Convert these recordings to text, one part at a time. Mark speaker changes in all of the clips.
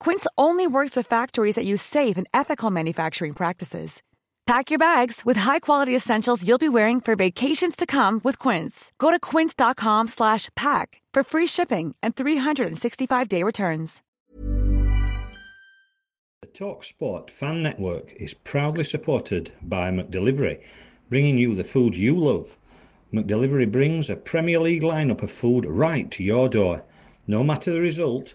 Speaker 1: Quince only works with factories that use safe and ethical manufacturing practices. Pack your bags with high-quality essentials you'll be wearing for vacations to come with Quince. Go to quince.com/pack for free shipping and 365-day returns.
Speaker 2: The TalkSport Fan Network is proudly supported by McDelivery, bringing you the food you love. McDelivery brings a Premier League lineup of food right to your door. No matter the result,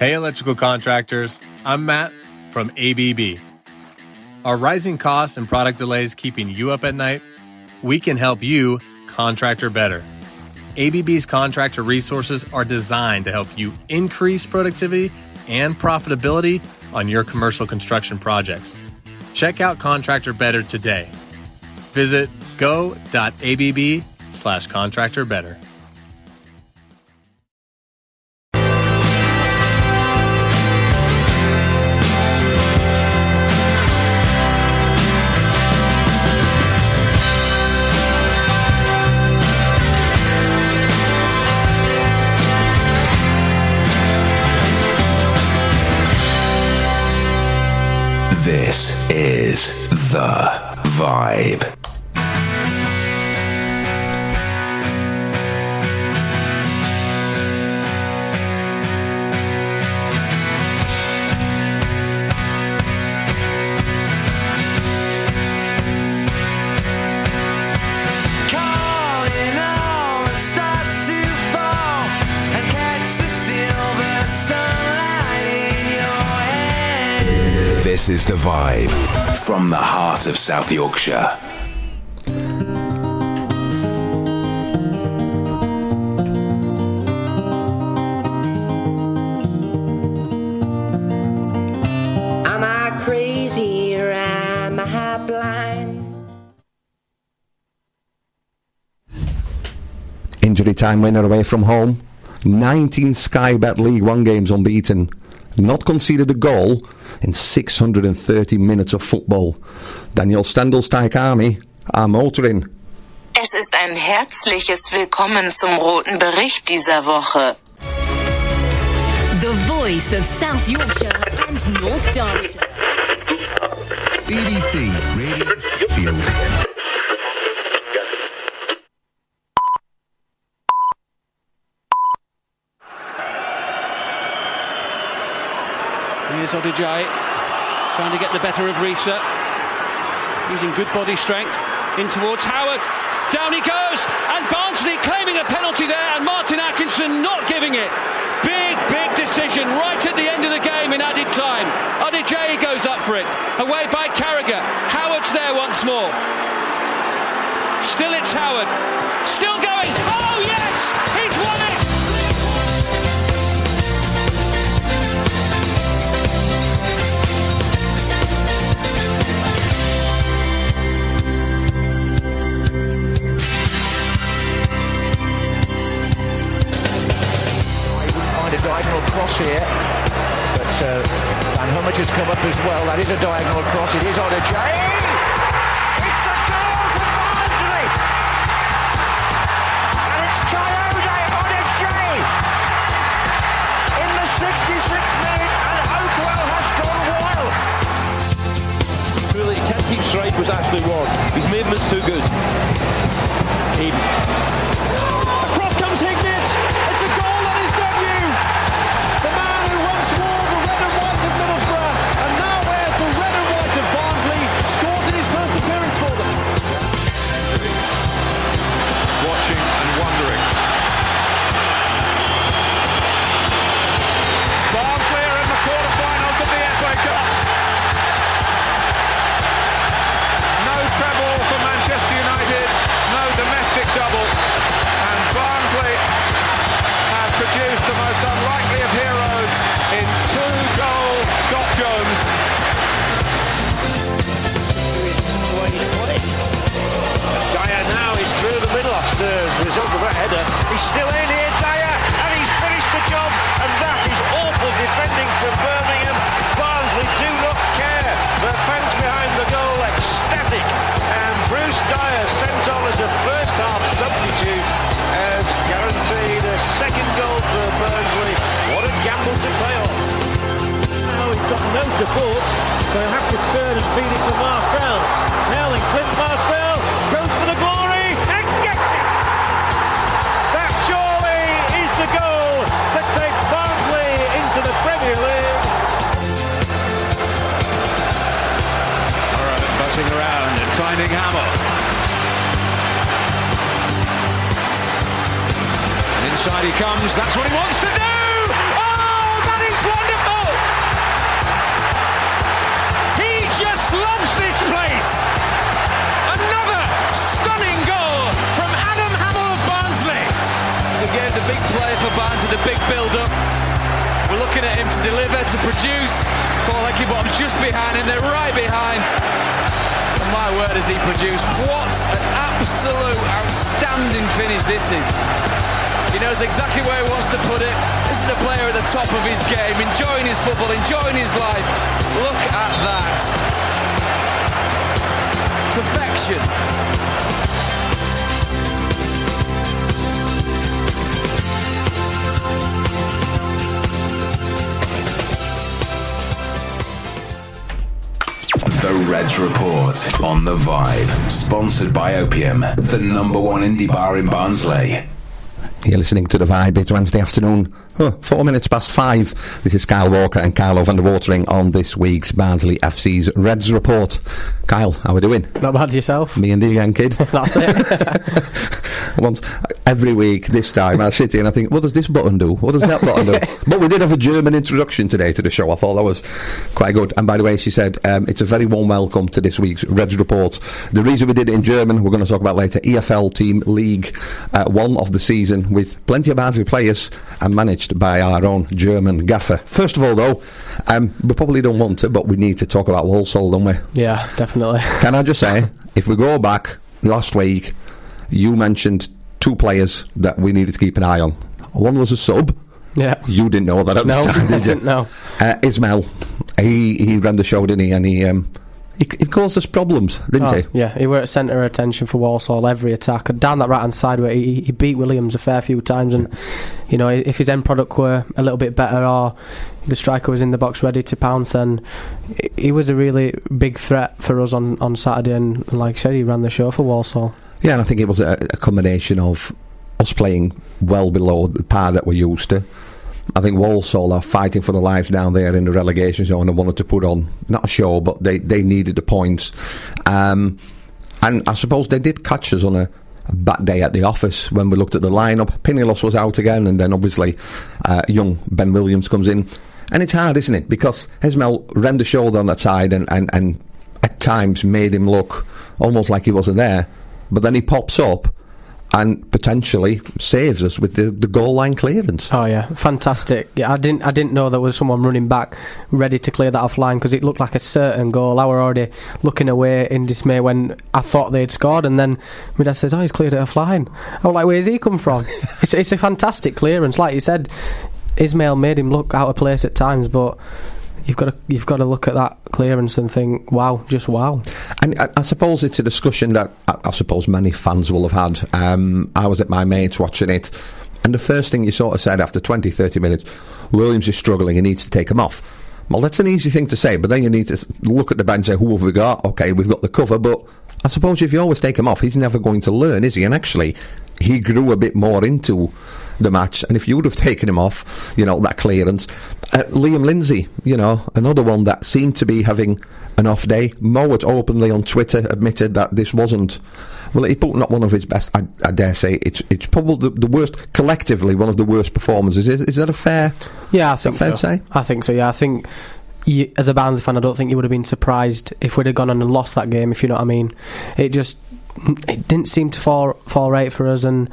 Speaker 3: Hey, electrical contractors. I'm Matt from ABB. Are rising costs and product delays keeping you up at night? We can help you contractor better. ABB's contractor resources are designed to help you increase productivity and profitability on your commercial construction projects. Check out Contractor Better today. Visit go.abb slash contractor better.
Speaker 4: Your hand.
Speaker 5: This is The Vibe from the heart of South Yorkshire.
Speaker 4: Am I crazy or am I blind?
Speaker 6: Injury time winner away from home. 19 Sky Bet League One games unbeaten. Not conceded a goal in 630 minutes of football. Daniel Stendel's Tyke Army are motoring.
Speaker 7: Es ist ein herzliches Willkommen zum roten Bericht dieser Woche.
Speaker 8: The voice of South Yorkshire and North Derbyshire.
Speaker 9: BBC Radio Field.
Speaker 10: Here's Odejayi trying to get the better of Riise. Using good body strength in towards Howard. Down he goes, and Barnsley claiming a penalty there, and Martin Atkinson not giving it. Big, big decision right at the end of the game in added time. Odejayi goes up for it. Away by Carragher. Howard's there once more. Still it's Howard. Still.
Speaker 11: A diagonal cross here. But uh, Van Hummert has come up as well. That is a diagonal cross. It is on a J. It's a goal for Barnsley. And it's Coyote on. In the 66th minute, and Oakwell has gone wild.
Speaker 10: Really, he can't keep straight with Ashley Ward. His movement's too good. Eden.
Speaker 11: From Birmingham. Barnsley do not care. The fans behind the goal ecstatic, and Bruce Dyer sent on as a first half substitute has guaranteed a second goal for Barnsley. What a gamble to pay off.
Speaker 12: Now he's got no support, so he'll have to turn and feed it to Marcelle. Now then, Clint
Speaker 10: Marcelle finding And inside he comes, that's what he wants to do! Oh, that is wonderful! He just loves this place! Another stunning goal from Adam Hammill of Barnsley!
Speaker 13: Again, the big play for Barnsley, the big build-up. We're looking at him to deliver, to produce. Paul Heckingbottom just behind him, they're right behind. My word, has he produced. What an absolute outstanding finish this is. He knows exactly where he wants to put it. This is a player at the top of his game, enjoying his football, enjoying his life. Look at that. Perfection.
Speaker 5: The Reds Report on The Vibe. Sponsored by Opium, the number one indie bar in Barnsley.
Speaker 6: You're listening to The Vibe. It's Wednesday afternoon, huh, four minutes past five. This is Kyle Walker and Carlo van der Watering on this week's Barnsley FC's Reds Report. Kyle, how are we doing?
Speaker 14: Not bad yourself.
Speaker 6: Me and the young kid.
Speaker 14: That's
Speaker 6: it. Once every week, this time I sit here and I think, what does this button do? What does that button do? But we did have a German introduction today to the show. I thought that was quite good. And by the way, she said um, it's a very warm welcome to this week's Reds Report. The reason we did it in German, we're going to talk about later. EFL Team League uh, One of the season with plenty of Barnsley players and managed by our own German gaffer. First of all, though, um, we probably don't want to, but we need to talk about Walsall, don't we?
Speaker 14: Yeah, definitely.
Speaker 6: Can I just say, if we go back last week, you mentioned two players that we needed to keep an eye on. One was a sub.
Speaker 14: Yeah.
Speaker 6: You didn't know that at
Speaker 14: no,
Speaker 6: the time, did you?
Speaker 14: didn't.
Speaker 6: Uh, Ismail. He he ran the show, didn't he? And he um, he, he caused us problems, didn't
Speaker 14: Oh,
Speaker 6: he?
Speaker 14: Yeah, he were at centre of attention for Walsall every attack. Down that right hand side where he, he beat Williams a fair few times and you know, if his end product were a little bit better or the striker was in the box ready to pounce then he- he was a really big threat for us on, on Saturday and like I said he ran the show for Walsall.
Speaker 6: Yeah, and I think it was a, a combination of us playing well below the par that we're used to. I think Walsall are fighting for their lives down there in the relegation zone and wanted to put on not a show, but they, they needed the points. Um, and I suppose they did catch us on a, bad day at the office when we looked at the lineup. Pinillos was out again, and then obviously uh, young Ben Williams comes in. And it's hard, isn't it? Because Ismail ran the shoulder on that side and, and, and at times made him look almost like he wasn't there. But then he pops up and potentially saves us with the, the goal line clearance.
Speaker 14: Oh yeah, fantastic! Yeah, I didn't I didn't know there was someone running back ready to clear that offline because it looked like a certain goal. I were already looking away in dismay when I thought they'd scored, and then my dad says, "Oh, he's cleared it offline." I was like, "Where's he come from?" it's it's a fantastic clearance, like you said. Ismail made him look out of place at times, but you've got to you've got to look at that clearance and think, "Wow, just wow."
Speaker 6: And I, I suppose it's a discussion that I, I suppose many fans will have had. Um, I was at my mate's watching it, and the first thing you sort of said after 20, 30 minutes, Williams is struggling, he needs to take him off. Well, that's an easy thing to say, but then you need to look at the bench and say, who have we got? Okay, we've got the cover, but I suppose if you always take him off, he's never going to learn, is he? And actually, he grew a bit more into the match, and if you would have taken him off, you know, that clearance. Uh, Liam Lindsay, you know, another one that seemed to be having an off day. Mowatt openly on Twitter admitted that this wasn't. Well, he put not one of his best. I, I dare say it's it's probably the, the worst collectively one of the worst performances. Is, is that a fair?
Speaker 14: Yeah, I think
Speaker 6: fair
Speaker 14: so.
Speaker 6: say?
Speaker 14: I think so. Yeah, I think you, as a Barnsley fan, I don't think you would have been surprised if we'd have gone on and lost that game. If you know what I mean, it just it didn't seem to fall fall right for us. And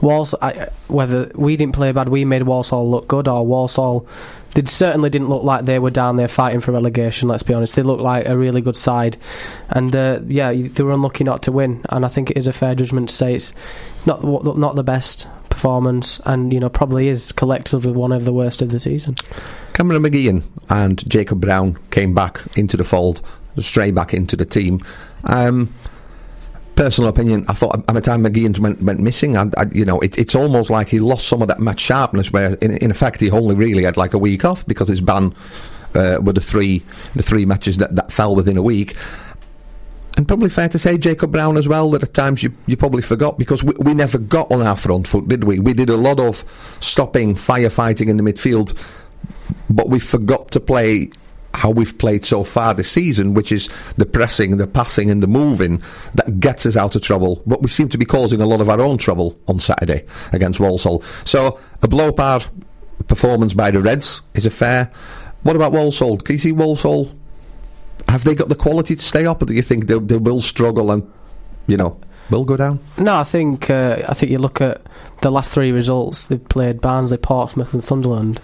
Speaker 14: Walsall, I, whether we didn't play bad, we made Walsall look good, or Walsall. They certainly didn't look like they were down there fighting for relegation. Let's be honest; they looked like a really good side, and uh, yeah, they were unlucky not to win. And I think it is a fair judgment to say it's not not the best performance, and you know probably is collectively one of the worst of the season.
Speaker 6: Cameron McGeehan and Jacob Brown came back into the fold, straight back into the team. Um, personal opinion, I thought at the time McGeehan went, went missing. I, I, you know, it, it's almost like he lost some of that match sharpness. Where in, in effect he only really had like a week off because his ban uh, were the three the three matches that, that fell within a week. And probably fair to say Jacob Brown as well that at times you, you probably forgot because we, we never got on our front foot, did we? We did a lot of stopping, firefighting in the midfield, but we forgot to play how we've played so far this season, which is the pressing, the passing, and the moving that gets us out of trouble. But we seem to be causing a lot of our own trouble on Saturday against Walsall. So a blow apart performance by the Reds is a fair. What about Walsall? Can you see Walsall? Have they got the quality to stay up, or do you think they, they will struggle and, you know, will go down?
Speaker 14: No, I think uh, I think you look at the last three results. They've played Barnsley, Portsmouth, and Sunderland,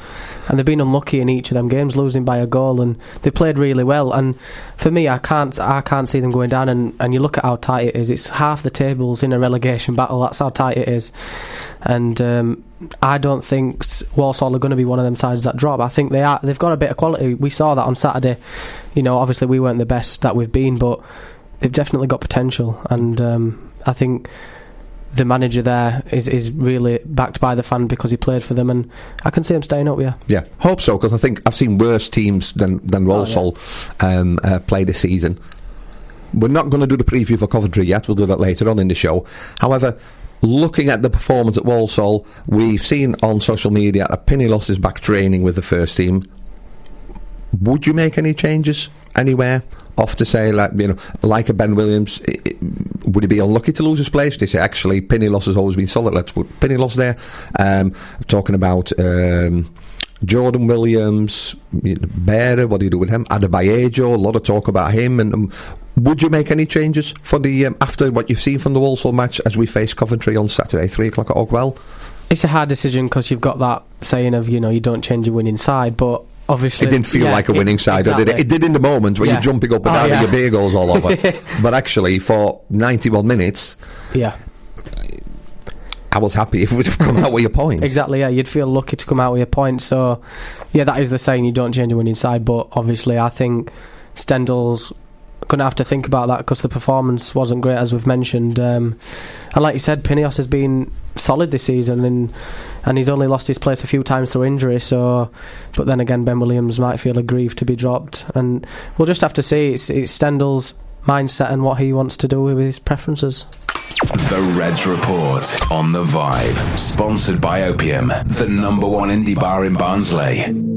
Speaker 14: and they've been unlucky in each of them games, losing by a goal. And they've played really well. And for me, I can't I can't see them going down. And, and you look at how tight it is. It's half the tables in a relegation battle. That's how tight it is. And um, I don't think Walsall are going to be one of them sides that drop. I think they are. They've got a bit of quality. We saw that on Saturday. You know, obviously we weren't the best that we've been, but they've definitely got potential. And um, I think the manager there is is really backed by the fan because he played for them, and I can see him staying up. Yeah.
Speaker 6: Yeah, hope so because I think I've seen worse teams than than Walsall um, uh, play this season. We're not going to do the preview for Coventry yet. We'll do that later on in the show. However, looking at the performance at Walsall, we've seen on social media that Pinillos is back training with the first team. Would you make any changes anywhere? Off to say, like you know, like a Ben Williams, i i would he be unlucky to lose his place? They say actually, Pinillos has always been solid. Let's put Pinillos there. Um, talking about um, Jordan Williams, Bähre, what do you do with him? Adebayo, a lot of talk about him. And um, would you make any changes for the um, after what you've seen from the Walsall match as we face Coventry on Saturday, three o'clock at Oakwell?
Speaker 14: It's a hard decision because you've got that saying of you know you don't change your winning side, but obviously
Speaker 6: It didn't feel
Speaker 14: yeah,
Speaker 6: like a winning
Speaker 14: it-
Speaker 6: side, did it? It did in the moment when
Speaker 14: Yeah.
Speaker 6: you're jumping up and
Speaker 14: Oh,
Speaker 6: down
Speaker 14: yeah.
Speaker 6: and your beer goes all over. but actually, for 91 minutes,
Speaker 14: Yeah,
Speaker 6: I was happy if we'd have come out with your point.
Speaker 14: exactly. Yeah, you'd feel lucky to come out with a point. So, yeah, that is the saying you don't change your winning side. But obviously, I think Stendel's going to have to think about that because the performance wasn't great, as we've mentioned. Um, and like you said, Pinillos has been solid this season, and and he's only lost his place a few times through injury. So, but then again, Ben Williams might feel aggrieved to be dropped, and we'll just have to see. It's, it's Stendel's mindset and what he wants to do with his preferences.
Speaker 5: The Reds Report on The Vibe. Sponsored by Opium, the number one indie bar in Barnsley.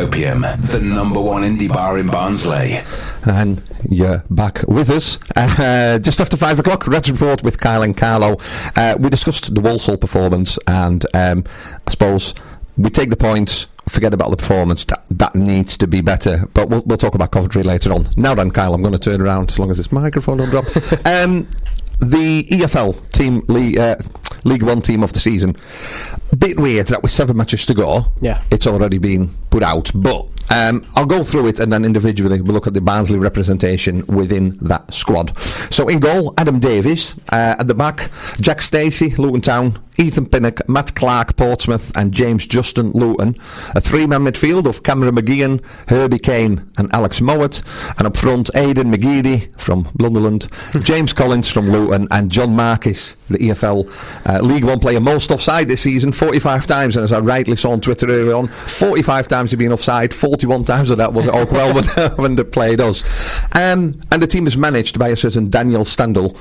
Speaker 5: Opium, the number one indie bar in Barnsley.
Speaker 6: And you're back with us. Uh, just after five o'clock, Reds Report with Kyle and Carlo. Uh, we discussed the Walsall performance, and um, I suppose we take the points, forget about the performance. That, that needs to be better. But we'll, we'll talk about Coventry later on. Now then, Kyle, I'm going to turn around as long as this microphone don't drop. um, the EFL team, League, uh, League One team of the season. Bit weird that with seven matches to go,
Speaker 14: Yeah.
Speaker 6: it's already been put out. But um, I'll go through it and then individually we'll look at the Barnsley representation within that squad. So in goal, Adam Davies. Uh, at the back, Jack Stacey, Luton Town. Ethan Pinnock, Matt Clarke, Portsmouth, and James Justin, Luton. A three-man midfield of Cameron McGeehan, Herbie Kane, and Alex Mowatt. And up front, Aiden McGeady from Blunderland, James Collins from Luton, and John Marcus, the EFL uh, League One player most offside this season, 45 times. And as I rightly saw on Twitter earlier on, 45 times he's been offside, 41 times of that was at Oakwell when, when they played us. Um, and the team is managed by a certain Daniel Stendel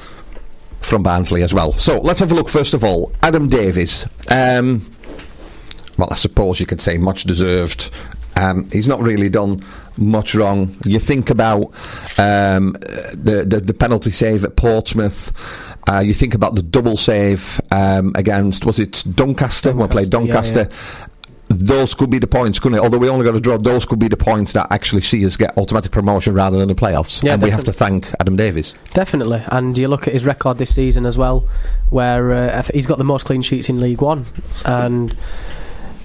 Speaker 6: from Barnsley as well. So let's have a look first of all. Adam Davies. Um, well, I suppose you could say much deserved. Um, he's not really done much wrong. You think about um, the, the the penalty save at Portsmouth. Uh, you think about the double save um, against was it Doncaster? when we played
Speaker 14: Doncaster, yeah,
Speaker 6: Doncaster. Those could be the points, couldn't it? Although we only got a draw, those could be the points that actually see us get automatic promotion rather than the playoffs.
Speaker 14: Yeah,
Speaker 6: and we have to thank Adam Davies.
Speaker 14: Definitely, and you look at his record this season as well, where uh, he's got the most clean sheets in League One, and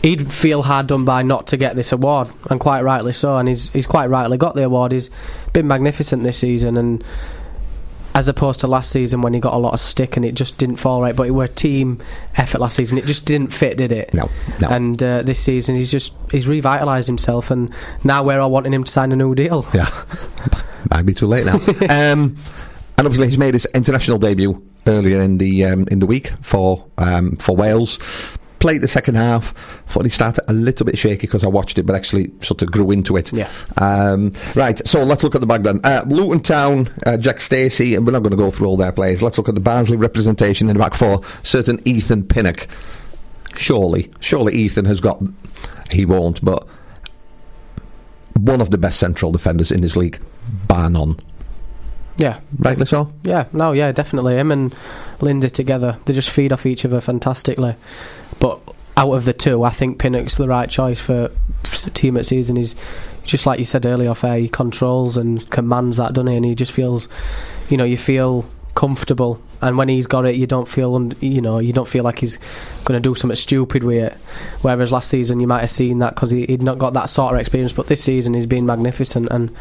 Speaker 14: he'd feel hard done by not to get this award, and quite rightly so. And he's he's quite rightly got the award. He's been magnificent this season, and as opposed to last season when he got a lot of stick and it just didn't fall right. But it were a team effort last season; it just didn't fit, did it?
Speaker 6: No, no.
Speaker 14: And uh, this season, he's just he's revitalised himself, and now we're all wanting him to sign a new deal.
Speaker 6: Yeah, might be too late now. um, and obviously, he's made his international debut earlier in the um, in the week for um, for Wales. Played the second half. Thought he started a little bit shaky because I watched it, but actually sort of grew into it.
Speaker 14: Yeah.
Speaker 6: Um, right. So let's look at the back then. Uh, Luton Town, uh, Jack Stacey, and we're not going to go through all their players. Let's look at the Barnsley representation in the back four. Certain Ethan Pinnock. Surely, surely Ethan has got. He won't, but one of the best central defenders in this league, bar none.
Speaker 14: Yeah,
Speaker 6: Rightly so.
Speaker 14: Yeah, no, yeah, definitely. Him and Lindsay together, they just feed off each other fantastically. But out of the two, I think Pinnock's the right choice for team at season. He's just like you said earlier, off air, he controls and commands that, doesn't he? And he just feels, you know, you feel comfortable. And when he's got it, you don't feel, un- you know, you don't feel like he's going to do something stupid with it. Whereas last season, you might have seen that because he, he'd not got that sort of experience. But this season, he's been magnificent and.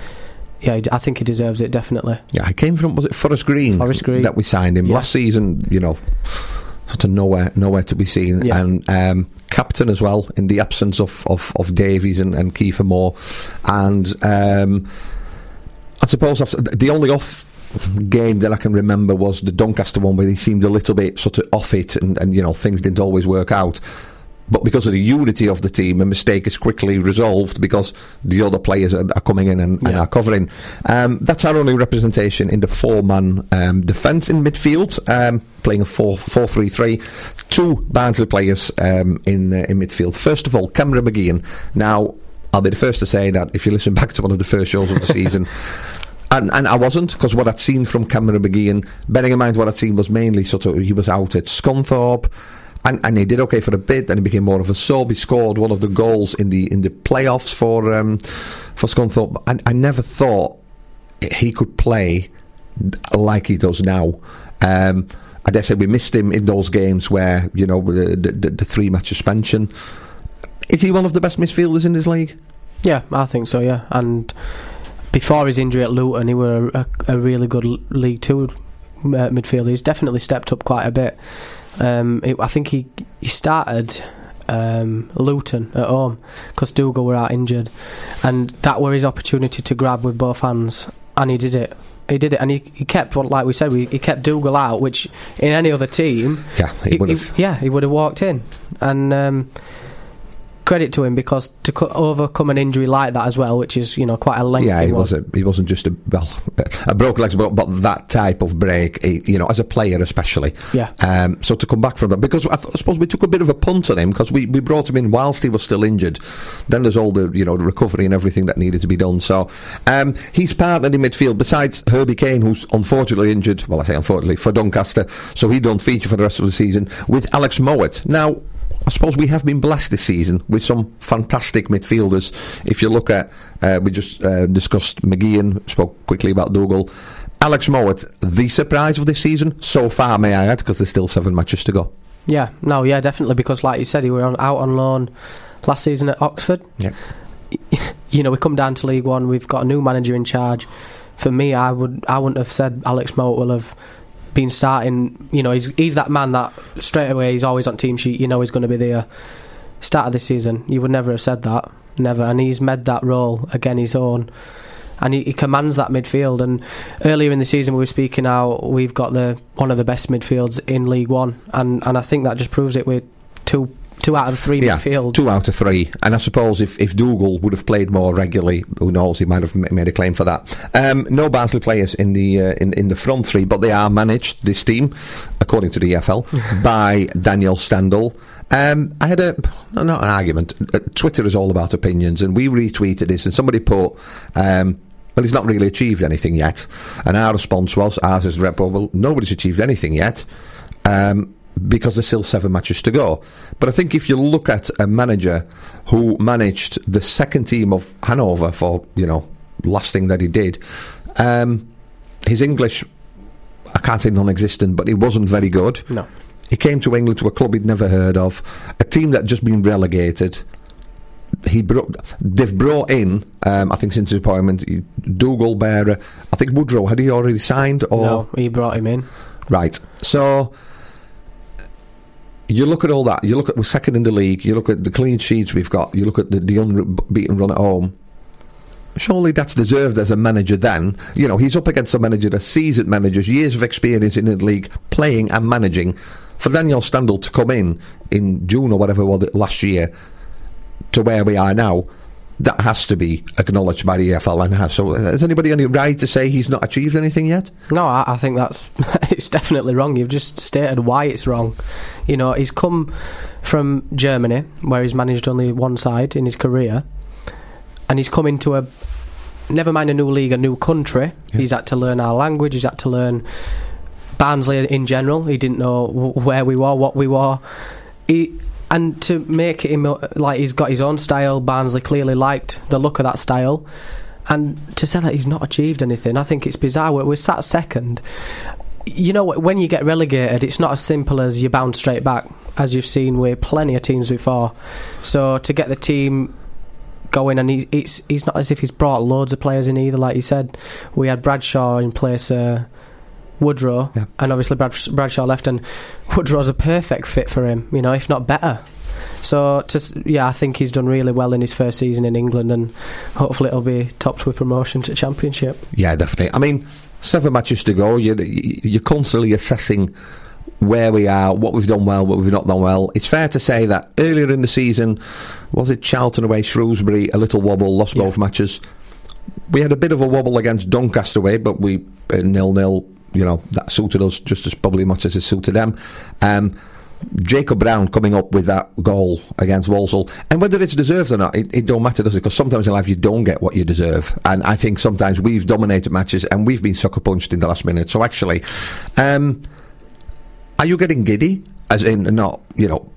Speaker 14: Yeah, I think he deserves it definitely.
Speaker 6: Yeah, I came from was it Forest Green?
Speaker 14: Forest Green.
Speaker 6: that we signed him
Speaker 14: Yeah.
Speaker 6: last season. You know, sort of nowhere, nowhere to be seen,
Speaker 14: Yeah.
Speaker 6: and um, captain as well in the absence of of, of Davies and, and Kiefer Moore, and um, I suppose after, the only off game that I can remember was the Doncaster one where he seemed a little bit sort of off it, and, and you know things didn't always work out. But because of the unity of the team, a mistake is quickly resolved because the other players are, are coming in and, and
Speaker 14: Yeah.
Speaker 6: are covering. Um, that's our only representation in the four-man um, defence in midfield, um, playing a 4 4 3 3. Two Barnsley players um, in, uh, in midfield. First of all, Cameron McGeehan. Now, I'll be the first to say that if you listen back to one of the first shows of the season, and, and I wasn't because what I'd seen from Cameron McGeehan, bearing in mind what I'd seen was mainly sort of he was out at Scunthorpe, and, and he did okay for a bit, and he became more of a sub. He scored one of the goals in the in the playoffs for um, for Scunthorpe. And I never thought he could play like he does now. Um, I dare say we missed him in those games where you know the, the, the three match suspension. Is he one of the best midfielders in this league?
Speaker 14: Yeah, I think so. Yeah, and before his injury at Luton, he were a, a really good League Two uh, midfielder. He's definitely stepped up quite a bit. Um, it, I think he he started um, Luton at home because Dougall were out injured, and that were his opportunity to grab with both hands, and he did it. He did it, and he, he kept what, like we said, we, he kept Dougall out, which in any other team,
Speaker 6: Yeah, he would have.
Speaker 14: yeah, he would have walked in, and um, credit to him because to co- overcome an injury like that as well, which is you know quite a lengthy
Speaker 6: Yeah, he
Speaker 14: one.
Speaker 6: was a, he wasn't just a well a broken legs, but, but that type of break, he, you know, as a player especially.
Speaker 14: Yeah.
Speaker 6: Um, so to come back from that, because I, th- I suppose we took a bit of a punt on him because we, we brought him in whilst he was still injured. Then there's all the you know the recovery and everything that needed to be done. So um, he's partnered in midfield besides Herbie Kane, who's unfortunately injured. Well, I say unfortunately for Doncaster, so he don't feature for the rest of the season with Alex Mowatt. Now. I suppose we have been blessed this season with some fantastic midfielders. If you look at, uh, we just uh, discussed McGeehan, spoke quickly about Dougall. Alex Mowatt, the surprise of this season so far, may I add, because there's still seven matches to go.
Speaker 14: Yeah, no, yeah, definitely because like you said, he were on, out on loan last season at Oxford.
Speaker 6: Yeah.
Speaker 14: You know, we come down to League One, we've got a new manager in charge. For me, I would I wouldn't have said Alex Mowatt will have been starting. You know, he's he's that man that straight away he's always on team sheet. You know, he's going to be there uh, start of this season. You would never have said that, never. And he's made that role again his own. And he, he commands that midfield. And earlier in the season, we were speaking how we've got the one of the best midfields in League One, and and I think that just proves it with two two out of three
Speaker 6: Yeah,
Speaker 14: midfield.
Speaker 6: two out of three. And I suppose if, if Dougall would have played more regularly, who knows, he might have made a claim for that. Um, no Barnsley players in the uh, in, in the front three, but they are managed, this team, according to the EFL, by Daniel Stendel. Um, I had a, not an argument, Uh, Twitter is all about opinions, and we retweeted this, and somebody put, um, well, he's not really achieved anything yet. And our response was, ours is, Red well, nobody's achieved anything yet. Um, because there's still seven matches to go. But I think if you look at a manager who managed the second team of Hanover for, you know, last thing that he did, um, his English, I can't say non existent, but he wasn't very good.
Speaker 14: No.
Speaker 6: He came to England to a club he'd never heard of, a team that just been relegated. He brought, they've brought in, um, I think since his appointment, Dougall Bähre. I think Woodrow had he already signed or
Speaker 14: No, he brought him in.
Speaker 6: Right. So you look at all that. You look at we're second in the league. You look at the clean sheets we've got. You look at the, the unbeaten run at home. Surely that's deserved as a manager. Then you know he's up against a manager, a seasoned manager, years of experience in the league, playing and managing. For Daniel Stendel to come in in June or whatever it was last year to where we are now, that has to be acknowledged by the EFL and has. So, uh, has anybody any right to say he's not achieved anything yet?
Speaker 14: No, I, I think that's it's definitely wrong. You've just stated why it's wrong. You know, he's come from Germany, where he's managed only one side in his career, and he's come into a never mind a new league, a new country. He's had to learn our language. He's had to learn Barnsley in general. He didn't know w- where we were, what we were. He, and to make him uh, like he's got his own style, Barnsley clearly liked the look of that style. And to say that he's not achieved anything, I think it's bizarre. We're, we're sat second. You know, when you get relegated, it's not as simple as you're bound straight back, as you've seen with plenty of teams before. So to get the team going, and he's it's, he's not as if he's brought loads of players in either. Like you said, we had Bradshaw in place. Uh, Woodrow, and obviously Brad, Bradshaw left, and Woodrow's a perfect fit for him, you know, if not better. So, to, yeah, I think he's done really well in his first season in England, and hopefully it'll be topped with promotion to Championship.
Speaker 6: Yeah, definitely. I mean, seven matches to go. You're, you're constantly assessing where we are, what we've done well, what we've not done well. It's fair to say that earlier in the season, was it Charlton away, Shrewsbury, a little wobble, lost both matches. We had a bit of a wobble against Doncaster away, but we uh, nil nil. You know that suited us just as probably much as it suited them. Um, Jacob Brown coming up with that goal against Walsall, and whether it's deserved or not, it, it don't matter, does it? Because sometimes in life you don't get what you deserve, and I think sometimes we've dominated matches and we've been sucker punched in the last minute. So actually, um, are you getting giddy? As in, not you know,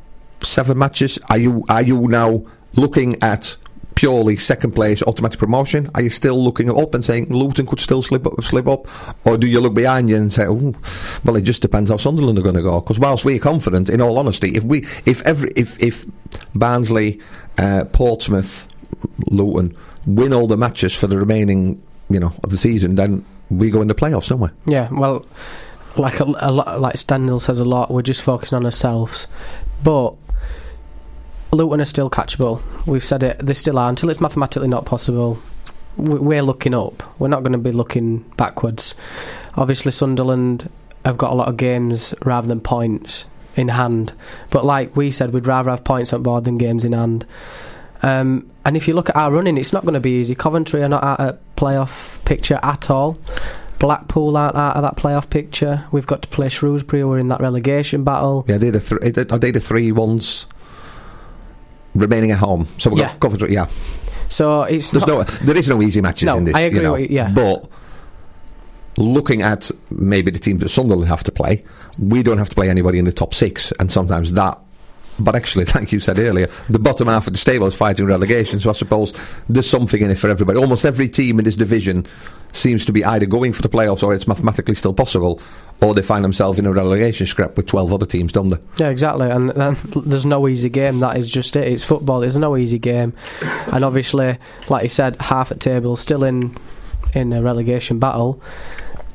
Speaker 6: seven matches. Are you are you now looking at purely second place automatic promotion? Are you still looking up and saying Luton could still slip up, slip up, or do you look behind you and say, oh, well, it just depends how Sunderland are going to go? Because whilst we're confident, in all honesty, if we if every if if Barnsley, uh, Portsmouth, Luton win all the matches for the remaining you know of the season, then we go in the playoffs, don't?
Speaker 14: Yeah, well, like a, a lot, like Stendel says a lot, we're just focusing on ourselves. But Luton are still catchable. We've said it; they still are until it's mathematically not possible. we- We're looking up. We're not going to be looking backwards. Obviously, Sunderland have got a lot of games rather than points in hand. But like we said, we'd rather have points on board than games in hand. Um, and if you look at our running, it's not going to be easy. Coventry are not out a playoff picture at all. Blackpool aren't out of that playoff picture. We've got to play Shrewsbury. We're in that relegation battle.
Speaker 6: Yeah, they the th- are they the three ones remaining at home? So we've
Speaker 14: Yeah.
Speaker 6: got Coventry. Yeah,
Speaker 14: So it's
Speaker 6: there's
Speaker 14: not,
Speaker 6: no there is no easy matches
Speaker 14: No,
Speaker 6: in this.
Speaker 14: I agree
Speaker 6: you know,
Speaker 14: with you, yeah.
Speaker 6: But looking at maybe the teams that Sunderland have to play, we don't have to play anybody in the top six, and sometimes that. But actually, like you said earlier, the bottom half of the table is fighting relegation. So I suppose there's something in it for everybody. Almost every team in this division seems to be either going for the playoffs or it's mathematically still possible, or they find themselves in a relegation scrap with 12 other teams, don't they?
Speaker 14: Yeah, exactly. And, and there's no easy game. That is just it. It's football. There's no easy game. And obviously, like you said, half at table, still in in a relegation battle.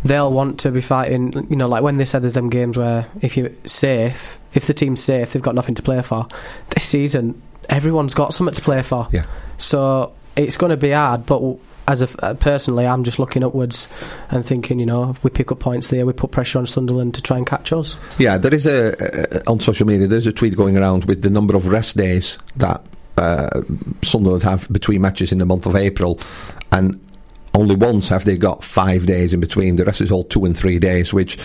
Speaker 14: They'll want to be fighting. You know, like when they said there's them games where if you're safe, if the team's safe, they've got nothing to play for. This season, everyone's got something to play for.
Speaker 6: Yeah.
Speaker 14: So it's going to be hard, but. w- As a uh, personally, I'm just looking upwards and thinking, you know, if we pick up points there, we put pressure on Sunderland to try and catch us.
Speaker 6: Yeah, there is a uh, on social media. There's a tweet going around with the number of rest days that uh, Sunderland have between matches in the month of April, and only once have they got five days in between. The rest is all two and three days, which.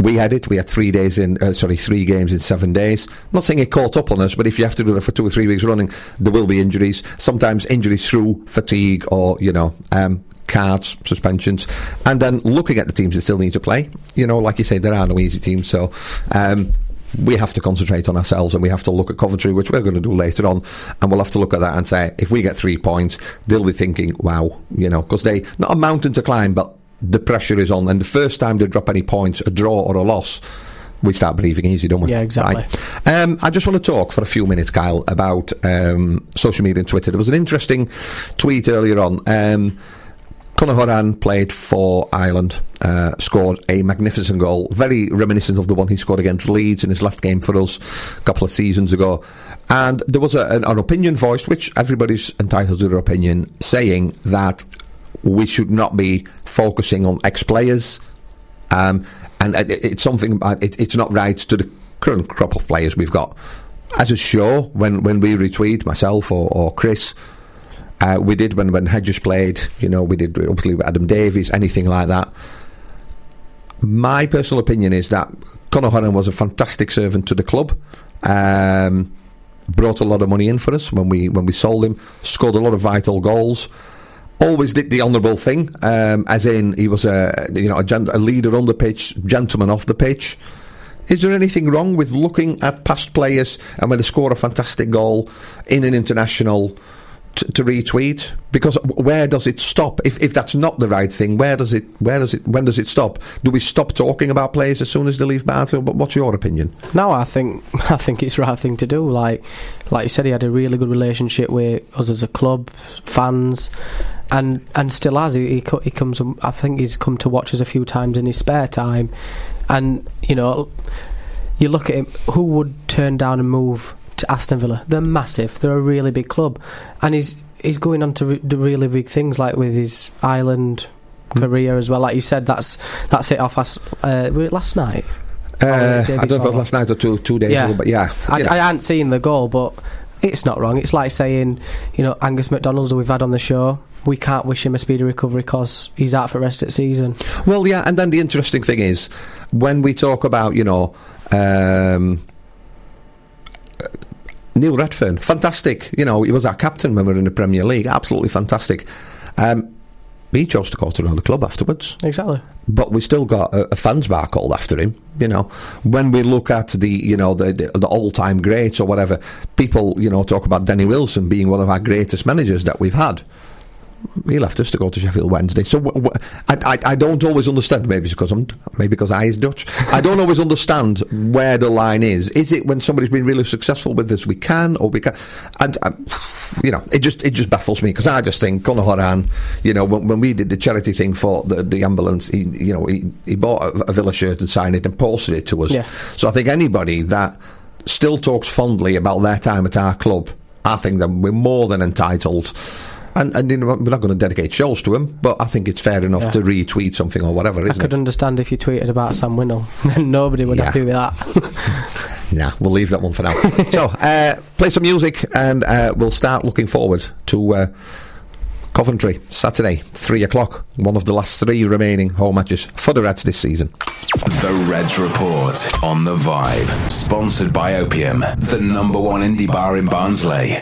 Speaker 6: We had it. We had three days in, uh, sorry, three games in seven days. I'm not saying it caught up on us, but if you have to do it for two or three weeks running, there will be injuries. Sometimes injuries through fatigue or you know um, cards, suspensions, and then looking at the teams that still need to play. You know, like you say, there are no easy teams, so. Um, we have to concentrate on ourselves and we have to look at Coventry, which we're going to do later on, and we'll have to look at that and say, if we get three points, they'll be thinking, wow, you know, because they, not a mountain to climb, but the pressure is on, and the first time they drop any points, a draw or a loss, we start breathing easy, don't we?
Speaker 14: Yeah, exactly.
Speaker 6: Right. Um, I just want to talk for a few minutes, Kyle, about um, social media and Twitter. There was an interesting tweet earlier on. Um, Conor Hourihane played for Ireland, uh, scored a magnificent goal, very reminiscent of the one he scored against Leeds in his last game for us a couple of seasons ago. And there was a, an, an opinion voiced, which everybody's entitled to their opinion, saying that we should not be focusing on ex players. Um, and it, it's something, about- it, it's not right to the current crop of players we've got. As a show, when, when we retweet, myself or, or Chris, uh, we did when, when Hedges played, you know, we did obviously with Adam Davies, anything like that. My personal opinion is that Conor Hourihane was a fantastic servant to the club. Um, brought a lot of money in for us when we when we sold him. Scored a lot of vital goals. Always did the honourable thing, um, as in he was a you know a, gen- a leader on the pitch, gentleman off the pitch. Is there anything wrong with looking at past players and when they score a fantastic goal in an international to, to retweet? Because where does it stop? If, if that's not the right thing, where does it? Where does it? When does it stop? Do we stop talking about players as soon as they leave Barnfield? What- What's your opinion?
Speaker 14: No, I think I think it's the right thing to do. Like like you said, he had a really good relationship with us as a club, fans, and and still has. He he, he comes. I think he's come to watch us a few times in his spare time, and you know, you look at him. Who would turn down and move to Aston Villa? They're massive. They're a really big club, and he's he's going on to re- do really big things like with his Ireland career as well. Like you said, that's that's it off last uh, last night.
Speaker 6: Uh,
Speaker 14: the
Speaker 6: I don't know if it was last night or two two days
Speaker 14: Yeah.
Speaker 6: ago, but yeah,
Speaker 14: I,
Speaker 6: you know.
Speaker 14: I hadn't seen the goal, but it's not wrong. It's like saying, you know, Angus MacDonald's who we've had on the show. We can't wish him a speedy recovery because he's out for the rest at season.
Speaker 6: Well, yeah, and then the interesting thing is when we talk about, you know, um, Neil Redfearn, fantastic. You know, he was our captain when we were in the Premier League, absolutely fantastic. Um, he chose to go to another club afterwards.
Speaker 14: Exactly.
Speaker 6: But we still got a, a fans bar called after him. You know, when we look at the you know the the, the all time greats or whatever, people you know talk about Danny Wilson being one of our greatest managers that we've had. He left us to go to Sheffield Wednesday. So w- w- I, I, I don't always understand. Maybe it's because I'm maybe because I is Dutch. I don't always understand where the line is. Is it when somebody's been really successful with this we can or we can? And uh, you know, it just it just baffles me because I just think Conor Hourihane. You know, when, when we did the charity thing for the, the ambulance, he you know he, he bought a, a Villa shirt and signed it and posted it to us.
Speaker 14: Yeah.
Speaker 6: So I think anybody that still talks fondly about their time at our club, I think that we're more than entitled. And, and you know, we're not going to dedicate shows to him, but I think it's fair enough
Speaker 14: Yeah.
Speaker 6: to retweet something or whatever,
Speaker 14: I
Speaker 6: isn't
Speaker 14: could
Speaker 6: it?
Speaker 14: understand if you tweeted about Sam Winnall. Then nobody would
Speaker 6: Yeah.
Speaker 14: happy with that.
Speaker 6: Nah, we'll leave that one for now. so, uh, play some music and uh, we'll start looking forward to uh, Coventry, Saturday, 3 o'clock. One of the last three remaining home matches for the Reds this season.
Speaker 5: The Reds Report on the Vibe. Sponsored by Opium, the number one indie bar in Barnsley.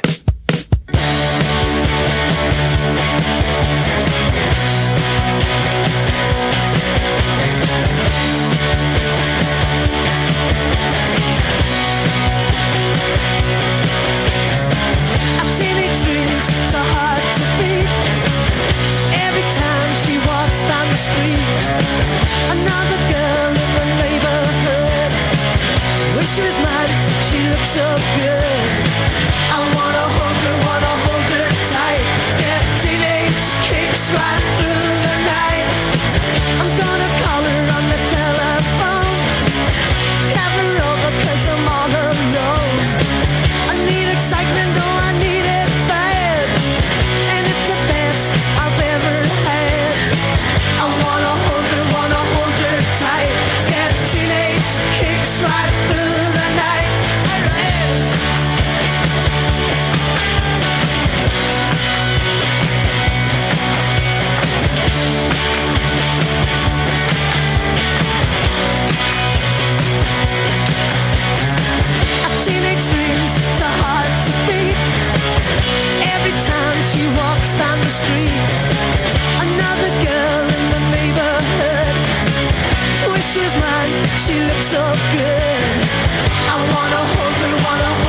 Speaker 15: Wish she mine, she looks so good. I wanna hold her, wanna hold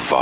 Speaker 15: The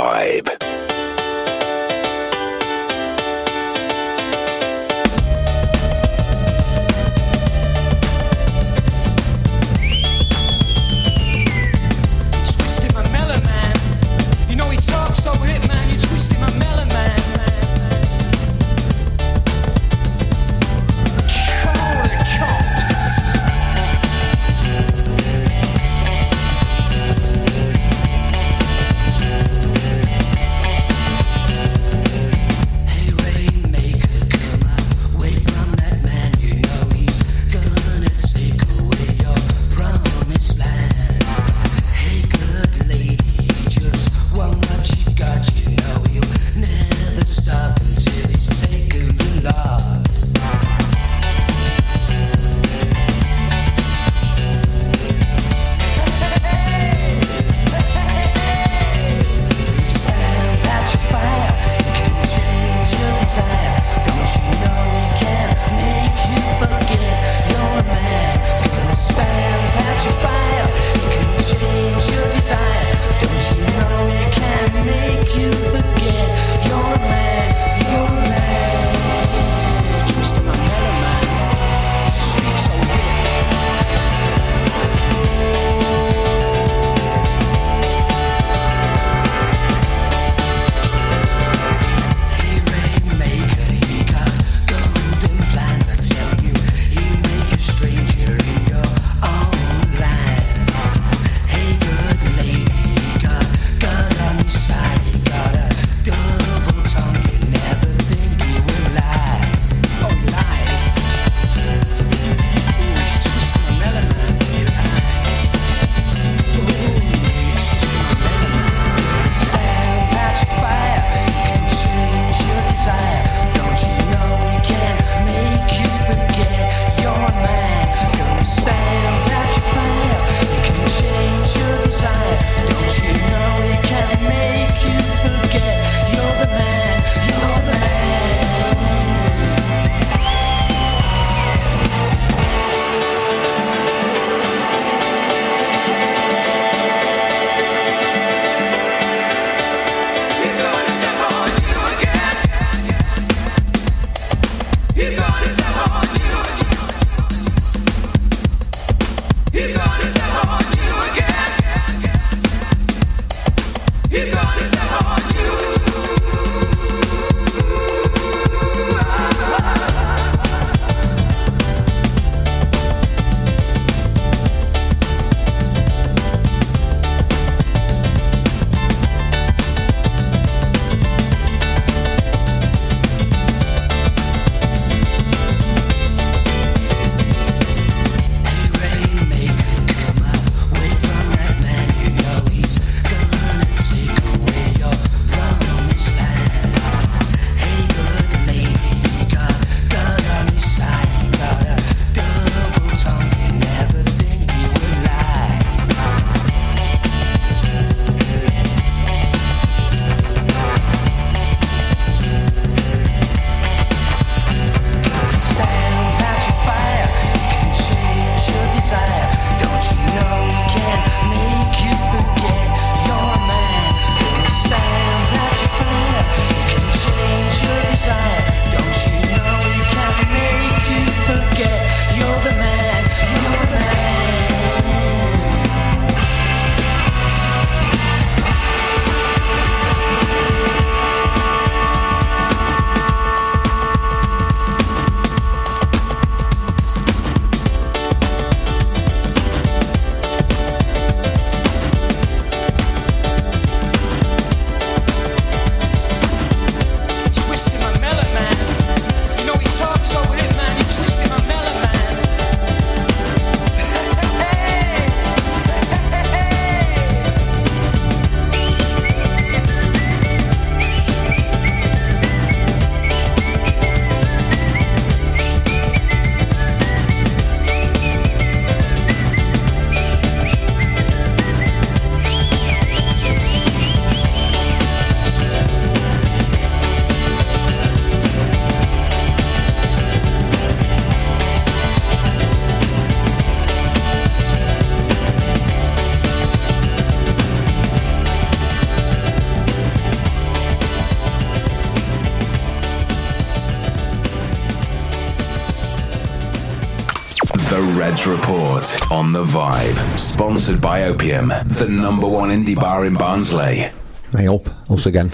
Speaker 5: Reds Report on The Vibe. Sponsored by Opium, the number one indie bar in Barnsley.
Speaker 6: I hope, us again.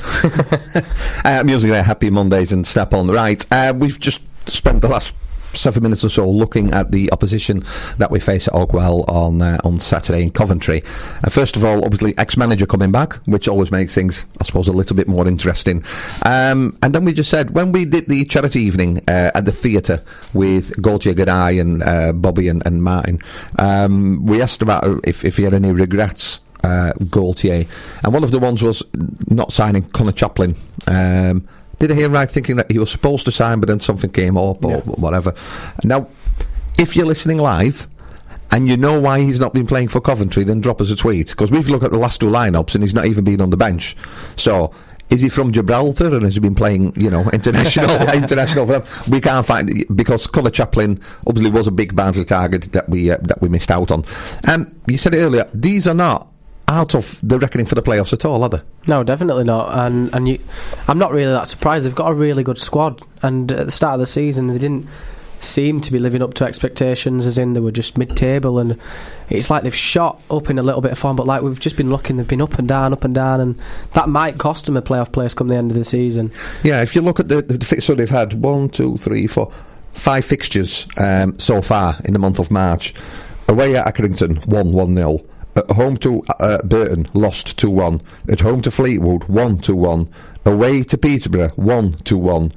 Speaker 6: uh, music there, happy Mondays and step on. The right, uh, we've just spent the last seven minutes or so looking at the opposition that we face at Oakwell on uh, on Saturday in Coventry. Uh, first of all, obviously, ex-manager coming back, which always makes things, I suppose, a little bit more interesting. Um, and then we just said when we did the charity evening uh, at the theatre with Gaultier Gadai and uh, Bobby and, and Martin, um, we asked about if, if he had any regrets uh, Gaultier, and one of the ones was not signing Connor Chaplin. Um, did I hear right thinking that he was supposed to sign, but then something came up or whatever? Now, if you're listening live and you know why he's not been playing for Coventry, then drop us a tweet because we've looked at the last two lineups and he's not even been on the bench. So. Is he from Gibraltar and has he been playing, you know, international, international? For them? We can't find because Connor Chaplin obviously was a big Barnsley target that we uh, that we missed out on. Um, you said it earlier; these are not out of the reckoning for the playoffs at all, are they?
Speaker 14: No, definitely not. And and you, I'm not really that surprised. They've got a really good squad, and at the start of the season, they didn't seem to be living up to expectations. As in, they were just mid-table, and it's like they've shot up in a little bit of form. But like we've just been looking, they've been up and down, up and down, and that might cost them a playoff place come the end of the season.
Speaker 6: Yeah, if you look at the, the, so they've had one, two, three, four, five fixtures um, so far in the month of March. Away at Accrington, one one 0 At home to uh, Burton, lost two one. At home to Fleetwood, one two one. Away to Peterborough, one two one.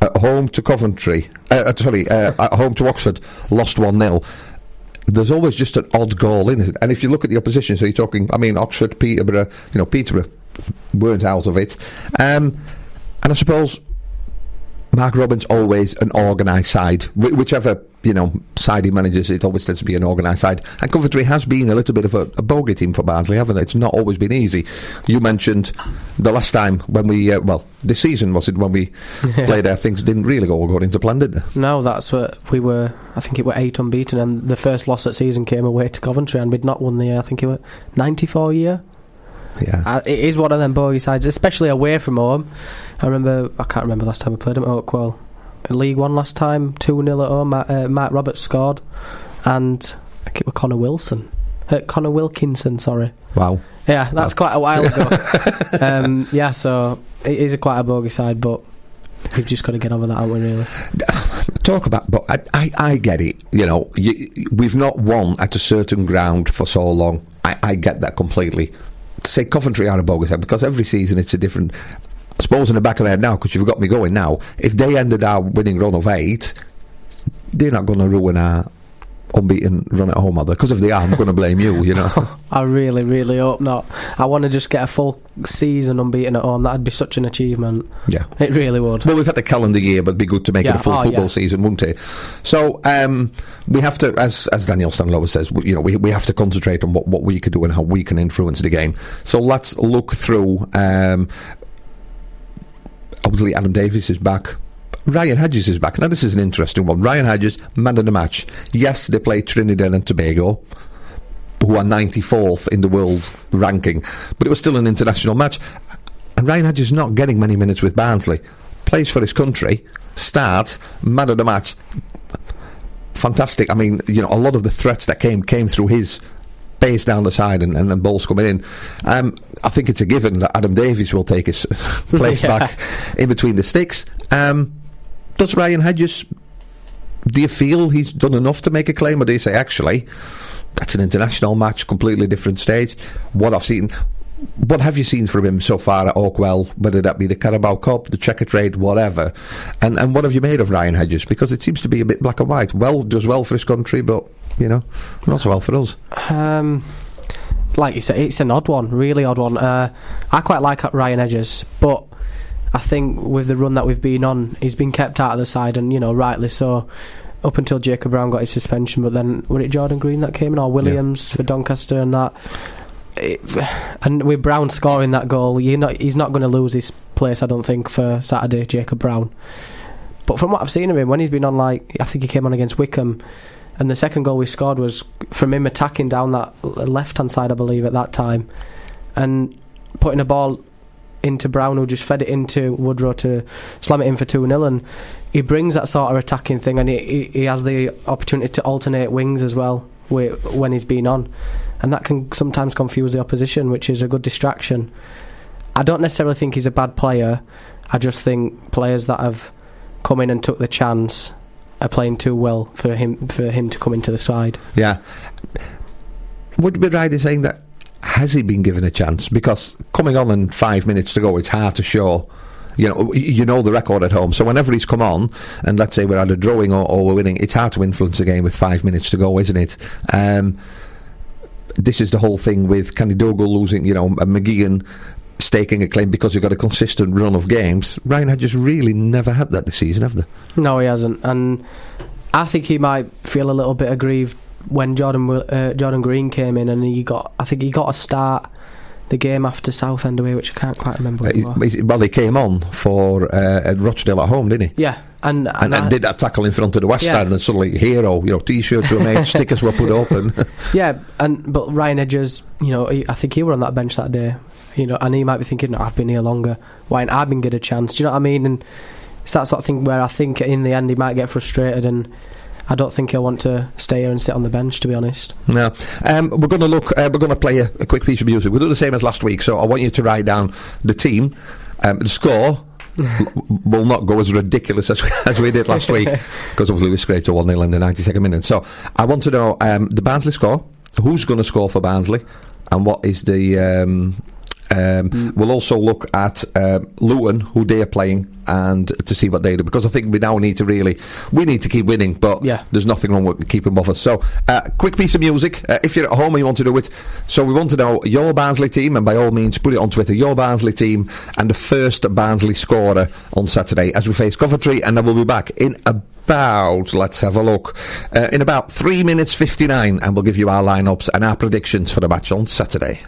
Speaker 6: At home to Coventry, uh, uh, sorry, uh, at home to Oxford, lost one 0 there's always just an odd goal in it. And if you look at the opposition, so you're talking, I mean, Oxford, Peterborough, you know, Peterborough weren't out of it. Um, and I suppose Mark Robins always an organised side. Wh- whichever you know side he manages, it always tends to be an organised side. And Coventry has been a little bit of a, a bogey team for Barnsley, haven't they? It's not always been easy. You mentioned the last time when we, uh, well, this season was it when we
Speaker 14: Yeah.
Speaker 6: played there? Things didn't really go according to plan, did they?
Speaker 14: No, that's what we were. I think it were eight unbeaten, and the first loss at season came away to Coventry, and we'd not won the. I think it was ninety-four year.
Speaker 6: Yeah,
Speaker 14: it is one of them bogey sides, especially away from home. I remember. I can't remember last time we played them at Oakwell. League One last time, two 0 at home. Matt, uh, Matt Roberts scored, and I think it was Connor Wilson, uh, Connor Wilkinson. Sorry.
Speaker 6: Wow.
Speaker 14: Yeah, that's quite a while ago. um, yeah, so it is a quite a bogey side, but we've just got to get over that, haven't we? Really.
Speaker 6: talk about, but I, I, I get it. You know, you, we've not won at a certain ground for so long. I, I get that completely. To say Coventry are a bogus side because every season it's a different. I suppose in the back of my head now, because you've got me going now. If they ended our winning run of eight, they're not going to ruin our unbeaten run at home, are they? Because if they are, I'm going to blame you. You know.
Speaker 14: I really, really hope not. I want to just get a full season unbeaten at home. That'd be such an achievement.
Speaker 6: Yeah.
Speaker 14: It really would.
Speaker 6: Well, we've had the calendar year, but it'd be good to make it a full
Speaker 14: oh,
Speaker 6: football
Speaker 14: yeah.
Speaker 6: season, wouldn't it? So um, we have to, as as Daniel Stendel says, we- you know, we, we have to concentrate on what, what we can do and how we can influence the game. So let's look through. Um, obviously, Adam Davies is back. Ryan Hedges is back. Now, this is an interesting one. Ryan Hedges, man of the match. Yes, they play Trinidad and Tobago, who are 94th in the world ranking, but it was still an international match. And Ryan Hedges not getting many minutes with Barnsley. Plays for his country, starts, man of the match. Fantastic. I mean, you know, a lot of the threats that came came through his base down the side and, and, and balls coming in. Um, I think it's a given that Adam Davies will take his place
Speaker 14: Yeah.
Speaker 6: back in between the sticks. Um, does Ryan Hedges do you feel he's done enough to make a claim, or do you say actually that's an international match, completely different stage? What I've seen, what have you seen from him so far at Oakwell? Whether that be the Carabao Cup, the Checkatrade, whatever, and and what have you made of Ryan Hedges? Because it seems to be a bit black and white. Well, does well for his country, but you know, not so well for us.
Speaker 14: Um, like you said, it's an odd one, really odd one. Uh, I quite like Ryan Edges, but I think with the run that we've been on, he's been kept out of the side, and you know, rightly so. Up until Jacob Brown got his suspension, but then was it Jordan Green that came in, or Williams for Doncaster, and that. It, and with Brown scoring that goal, not, he's not going to lose his place, I don't think, for Saturday, Jacob Brown. But from what I've seen of him, when he's been on, like I think he came on against Wycombe, and the second goal we scored was from him attacking down that left hand side, I believe, at that time, and putting a ball into Brown, who just fed it into Woodrow to slam it in for 2 0. And he brings that sort of attacking thing, and he, he, has the opportunity to alternate wings as well when he's been on. And that can sometimes confuse the opposition, which is a good distraction. I don't necessarily think he's a bad player. I just think players that have come in and took the chance are playing too well for him for him to come into the side.
Speaker 6: Yeah. Would be right in saying that has he been given a chance? Because coming on in five minutes to go, it's hard to show. You know, you know the record at home. So whenever he's come on, and let's say we're either drawing or, or we're winning, it's hard to influence a game with five minutes to go, isn't it? Um, this is the whole thing with Kenny Dougall losing, you know, McGeehan staking a claim because you've got a consistent run of games. Ryan had just really never had that this season, have they?
Speaker 14: No, he hasn't, and I think he might feel a little bit aggrieved when Jordan uh, Jordan Green came in and he got. I think he got a start the game after Southend away, which I can't quite remember. It
Speaker 6: he- well, he came on for uh, at Rochdale at home, didn't he?
Speaker 14: Yeah, and
Speaker 6: And,
Speaker 14: and,
Speaker 6: and
Speaker 14: I-
Speaker 6: did that tackle in front of the West
Speaker 14: Yeah.
Speaker 6: End, and suddenly hero, you know, t-shirts were made, stickers were put up, and
Speaker 14: Yeah, and but Ryan Edgers, you know, he, I think he were on that bench that day, you know, and he might be thinking, no, I've been here longer. Why ain't I been get a chance? Do you know what I mean? And it's that sort of thing where I think in the end he might get frustrated, and I don't think he'll want to stay here and sit on the bench. To be honest.
Speaker 6: No, um, we're going to look. Uh, we're going to play a, a quick piece of music. We'll do the same as last week. So I want you to write down the team, um, the score. will not go as ridiculous as we, as we did last week because obviously we scraped a 1 0 in the 92nd minute. So I want to know um, the Barnsley score, who's going to score for Barnsley, and what is the. Um, um, We'll also look at um, Luton, who they are playing, and to see what they do. Because I think we now need to really, we need to keep winning, but yeah. there's nothing wrong with keeping both us. So, uh, quick piece of music. Uh, if you're at home and you want to do it, so we want to know your Barnsley team, and by all means, put it on Twitter. Your Barnsley team and the first Barnsley scorer on Saturday as we face Coventry, and then we'll be back in about. Let's have a look uh, in about three minutes fifty nine, and we'll give you our lineups and our predictions for the match on Saturday.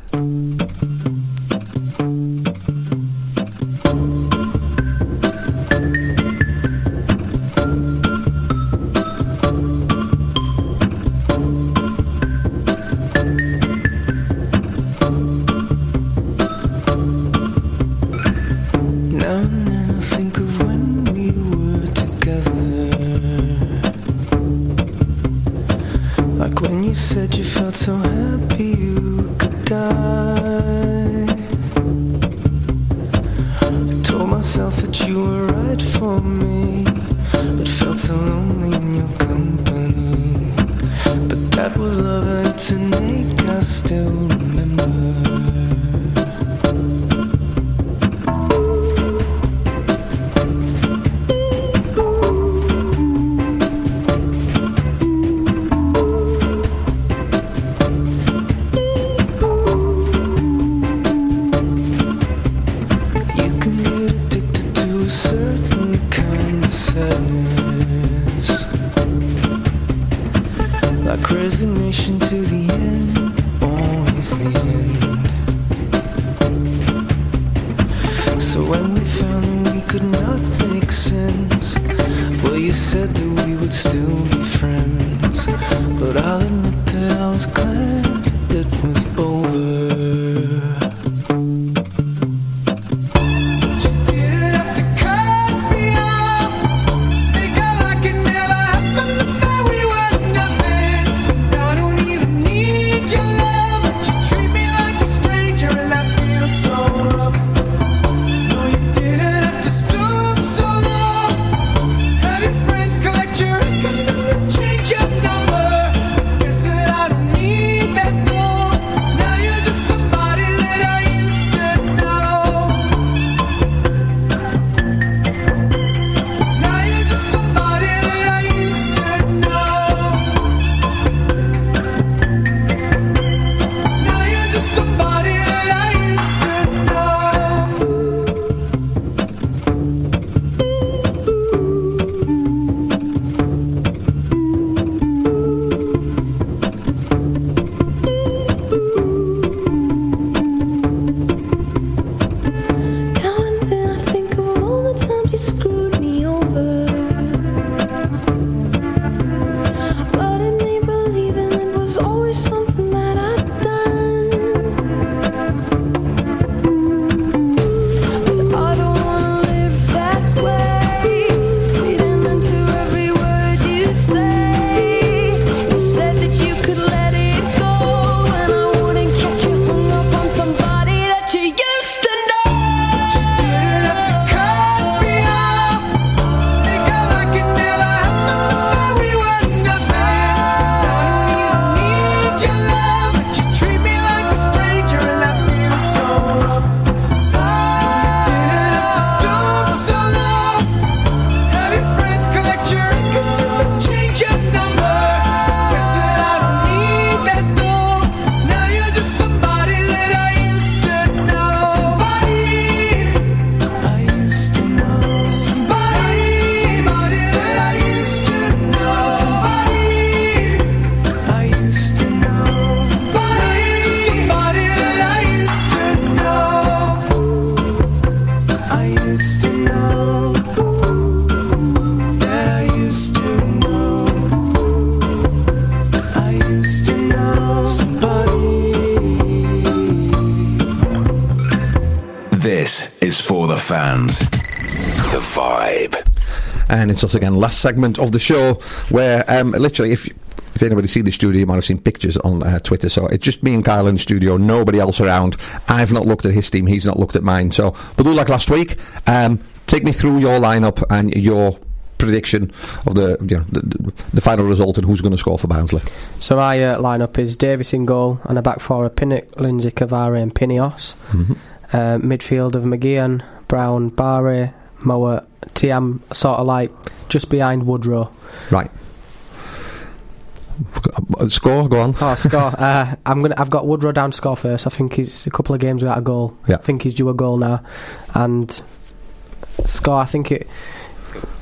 Speaker 16: It's
Speaker 6: us again, last segment of the show, where um, literally, if if anybody see the studio, you might have seen pictures on uh, Twitter. So it's just me and Kyle in the studio, nobody else around. I've not looked at his team, he's not looked at mine. So we'll do like last week. Um, take me through your lineup and your prediction of the you know the, the, final result and who's going to score for Barnsley.
Speaker 14: So my uh, lineup is Davis in goal and a back four of Pinnock, Lindsay, Cavare, and Pinillos.
Speaker 6: Mhm.
Speaker 14: Uh, midfield of McGeehan, Brown, Bähre, Mower, Thiam, sort of like just behind Woodrow.
Speaker 6: Right. Score, go on.
Speaker 14: Oh, score. uh, I'm gonna. I've got Woodrow down to score first. I think he's a couple of games without a goal.
Speaker 6: Yeah.
Speaker 14: I think he's due a goal now, and score. I think it.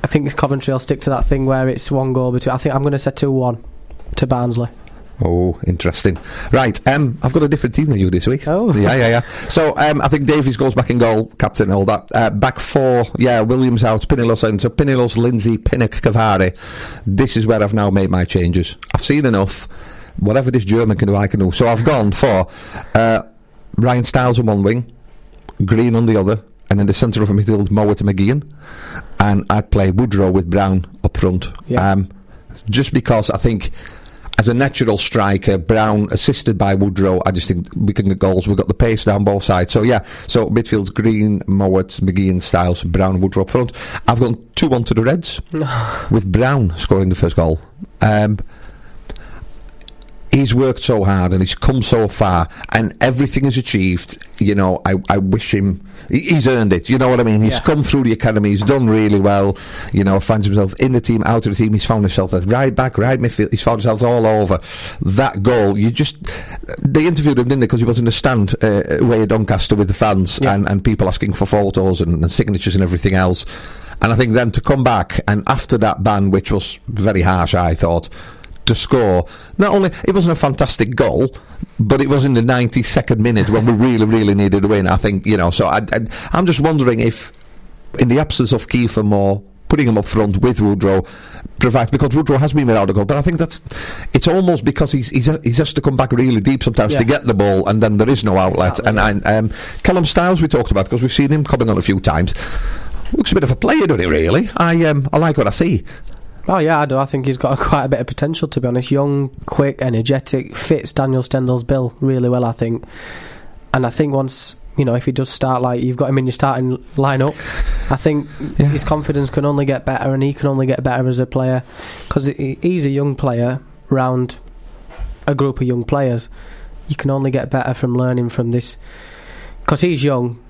Speaker 14: I think it's Coventry will stick to that thing where it's one goal between. I think I'm going to say two one to Barnsley.
Speaker 6: Oh, interesting. Right, um, I've got a different team than you this week.
Speaker 14: Oh.
Speaker 6: Yeah, yeah, yeah. So, um, I think Davies goes back in goal, captain, and all that. Uh, back four, yeah, Williams out, Pinillos in. So, Pinillos, Lindsay, Pinnock, Cavare. This is where I've now made my changes. I've seen enough. Whatever this German can do, I can do. So, I've gone for uh, Ryan Styles on one wing, Green on the other, and in the centre of the midfield, Mowatt and McGeehan. And I'd play Woodrow with Brown up front.
Speaker 14: Yeah.
Speaker 6: Um, just because I think as a natural striker, Brown assisted by Woodrow, I just think we can get goals. We've got the pace down both sides. So yeah, so midfield Green, Mowatt, McGee and Styles, Brown, Woodrow up front. I've gone 2 1 to the Reds with Brown scoring the first goal. Um, he's worked so hard and he's come so far and everything is achieved you know I, I wish him he's earned it you know what I mean? He's
Speaker 14: Yeah.
Speaker 6: come through the academy he's done really well you know finds himself in the team out of the team he's found himself at right back right midfield he's found himself all over that goal. You just they interviewed him didn't they? Because he was in the stand uh, away at Doncaster with the fans and, and people asking for photos and, and signatures and everything else. And I think then to come back and after that ban which was very harsh I thought to score. Not only it wasn't a fantastic goal, but it was in the 92nd minute when we really, really needed a win. I think you know. So I, I'm just wondering if, in the absence of Kieffer Moore, putting him up front with Woodrow provides because Woodrow has been without a goal. But I think that's it's almost because he's he's he's has to come back really deep sometimes to get the ball, and then there is no outlet.
Speaker 14: Exactly,
Speaker 6: and and um, Callum Styles we talked about because we've seen him coming on a few times. Looks a bit of a player, doesn't he? Really, I um I like what I see.
Speaker 14: Oh yeah, I do. I think he's got quite a bit of potential. To be honest, young, quick, energetic, fits Daniel Stendel's bill really well. I think, and I think once you know if he does start like you've got him in your starting lineup, I think his confidence can only get better, and he can only get better as a player because he's a young player round a group of young players. You can only get better from learning from this because he's young.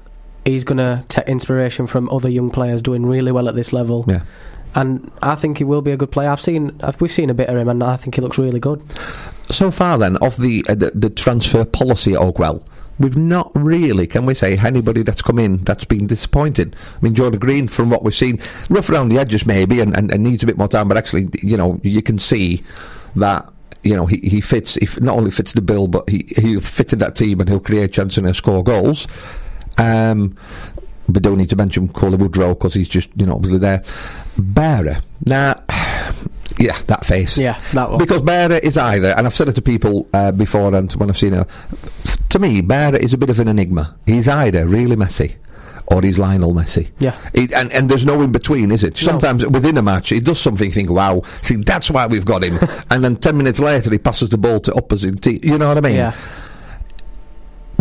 Speaker 14: He's going to take inspiration from other young players doing really well at this level
Speaker 6: Yeah.
Speaker 14: and I think he will be a good player. I've seen, I've, we've seen a bit of him, and I think he looks really good.
Speaker 6: so far then of the, uh, the the transfer policy at Oakwell we've not really can we say anybody that's come in that's been disappointed I mean Jordan Green from what we've seen rough around the edges maybe and, and, and needs a bit more time but actually you know you can see that you know he, he fits he not only fits the bill but he he'll fit in that team and he'll create chances and he'll score goals um but don't need to mention Cauley Woodrow because he's just you know obviously there Bähre now yeah that face
Speaker 14: Yeah, that one.
Speaker 6: because Bähre is either, and I've said it to people uh, before and when I've seen her, to me, Bähre is a bit of an enigma. He's either really messy or he's Lionel Messi.
Speaker 14: Yeah.
Speaker 6: He, and, and there's no in between, is it?
Speaker 14: No.
Speaker 6: Sometimes within a match, he does something, think, wow, see, that's why we've got him. and then 10 minutes later, he passes the ball to opposite team. You know what I mean?
Speaker 14: Yeah.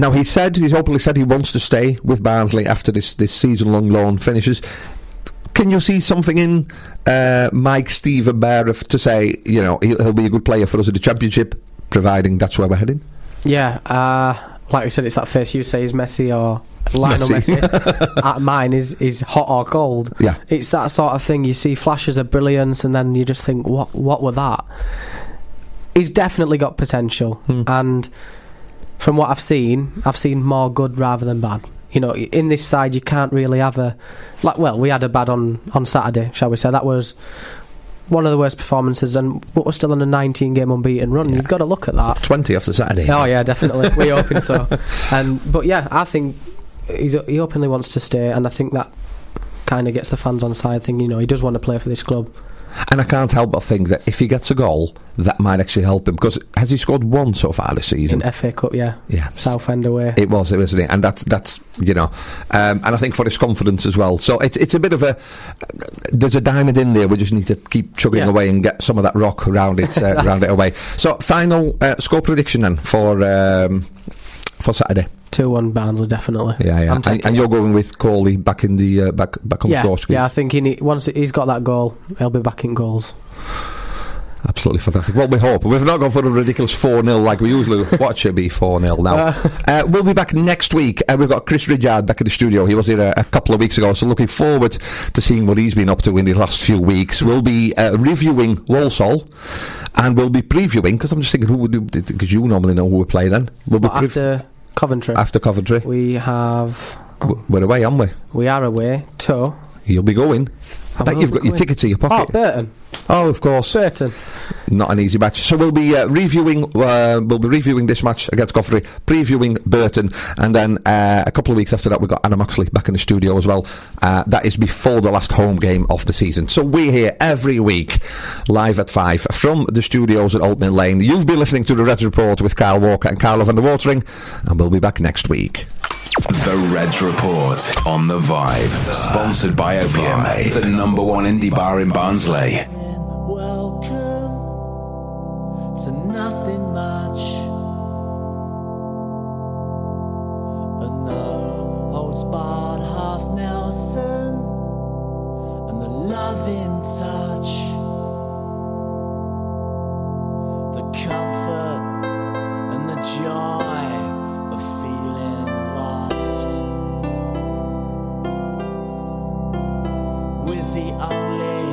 Speaker 6: Now he said he's openly said he wants to stay with Barnsley after this this season long loan finishes. Can you see something in uh, Mike Steven f- to say you know he'll, he'll be a good player for us in the championship, providing that's where we're heading?
Speaker 14: Yeah, uh, like we said, it's that first you say is Messi or Lionel
Speaker 6: Messi.
Speaker 14: Messi. uh, mine is is hot or cold.
Speaker 6: Yeah.
Speaker 14: it's that sort of thing. You see flashes of brilliance, and then you just think, what what were that? He's definitely got potential,
Speaker 6: Hmm.
Speaker 14: and from what I've seen, I've seen more good rather than bad. You know, in this side, you can't really have a like. Well, we had a bad on on Saturday, shall we say? That was one of the worst performances, and but we're still on a 19 game unbeaten run. You've got to look at that.
Speaker 6: Twenty after Saturday.
Speaker 14: Oh yeah, definitely. We're hoping so. And but yeah, I think he's, he openly wants to stay, and I think that kind of gets the fans on side, thinking you know he does want to play for this club.
Speaker 6: And I can't help but think that if he gets a goal, that might actually help him because has he scored one so far this season?
Speaker 14: In FA Cup, yeah,
Speaker 6: Yeah.
Speaker 14: Southend away.
Speaker 6: It was, it wasn't it? And that's that's you know, um, and I think for his confidence as well. So it's it's a bit of a there's a diamond in there. We just need to keep chugging
Speaker 14: Yeah.
Speaker 6: away and get some of that rock around it, uh, round it away. So final uh, score prediction then for um, for Saturday.
Speaker 14: Two one Barnsley, definitely.
Speaker 6: Yeah, yeah. And, and you're going with Cauley back in the uh, back back on
Speaker 14: yeah,
Speaker 6: score screen.
Speaker 14: yeah. I think he need, once he's got that goal, he'll be back in goals.
Speaker 6: Absolutely fantastic. Well, we hope. We've not gone for a ridiculous 4 0 like we usually watch it be 4 0 now. Uh, we'll be back next week. Uh, we've got Chris Ridyard back in the studio. He was here a, a couple of weeks ago, so looking forward to seeing what he's been up to in the last few weeks. We'll be uh, reviewing Walsall and we'll be previewing, because I'm just thinking, who would because you normally know who we play then. We'll be
Speaker 14: after Coventry,
Speaker 6: after Coventry.
Speaker 14: we have
Speaker 6: W- We're away, aren't we?
Speaker 14: we are away to
Speaker 6: You'll be going. I bet you've got your ticket in your
Speaker 14: oh
Speaker 6: pocket.
Speaker 14: Burton.
Speaker 6: Oh, of course.
Speaker 14: Burton.
Speaker 6: Not an easy match. So we'll be uh, reviewing. Uh, we'll be reviewing this match against Godfrey, previewing Burton, and then uh, a couple of weeks after that, we've got Anna Moxley back in the studio as well. Uh, that is before the last home game of the season. So we're here every week, live at five from the studios at Old Mill Lane. You've been listening to the Red Report with Kyle Walker and Carlo van der Watering, and we'll be back next week.
Speaker 5: The Reds Report on the Vibe. Sponsored by Opium, the number one indie bar in Barnsley.
Speaker 16: Welcome to nothing much. And the holds barred half Nelson and the loving touch. The comfort and the joy the only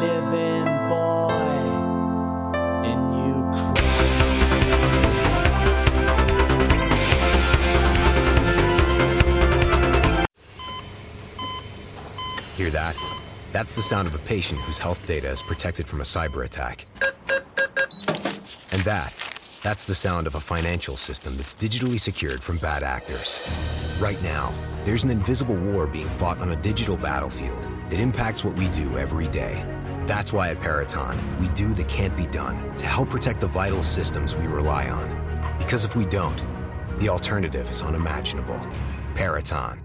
Speaker 16: living boy.
Speaker 9: Hear that? That's the sound of a patient whose health data is protected from a cyber attack. And that, that's the sound of a financial system that's digitally secured from bad actors. Right now, there's an invisible war being fought on a digital battlefield that impacts what we do every day. That's why at Peraton, we do the can't be done to help protect the vital systems we rely on. Because if we don't, the alternative is unimaginable. Peraton.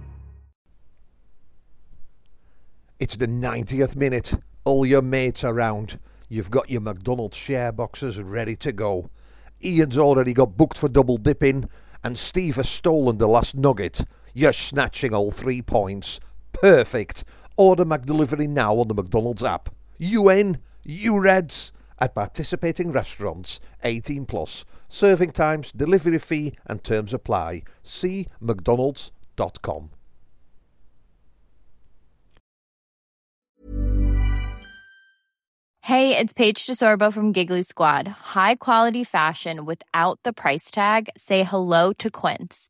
Speaker 17: It's the 90th minute. All your mates around. You've got your McDonald's share boxes ready to go. Ian's already got booked for double dipping, and Steve has stolen the last nugget. You're snatching all three points. Perfect. Order McDelivery now on the McDonald's app. You Reds? At participating restaurants, 18 plus. Serving times, delivery fee, and terms apply. See McDonald's.com.
Speaker 18: Hey, it's Paige DeSorbo from Giggly Squad. High quality fashion without the price tag. Say hello to Quince.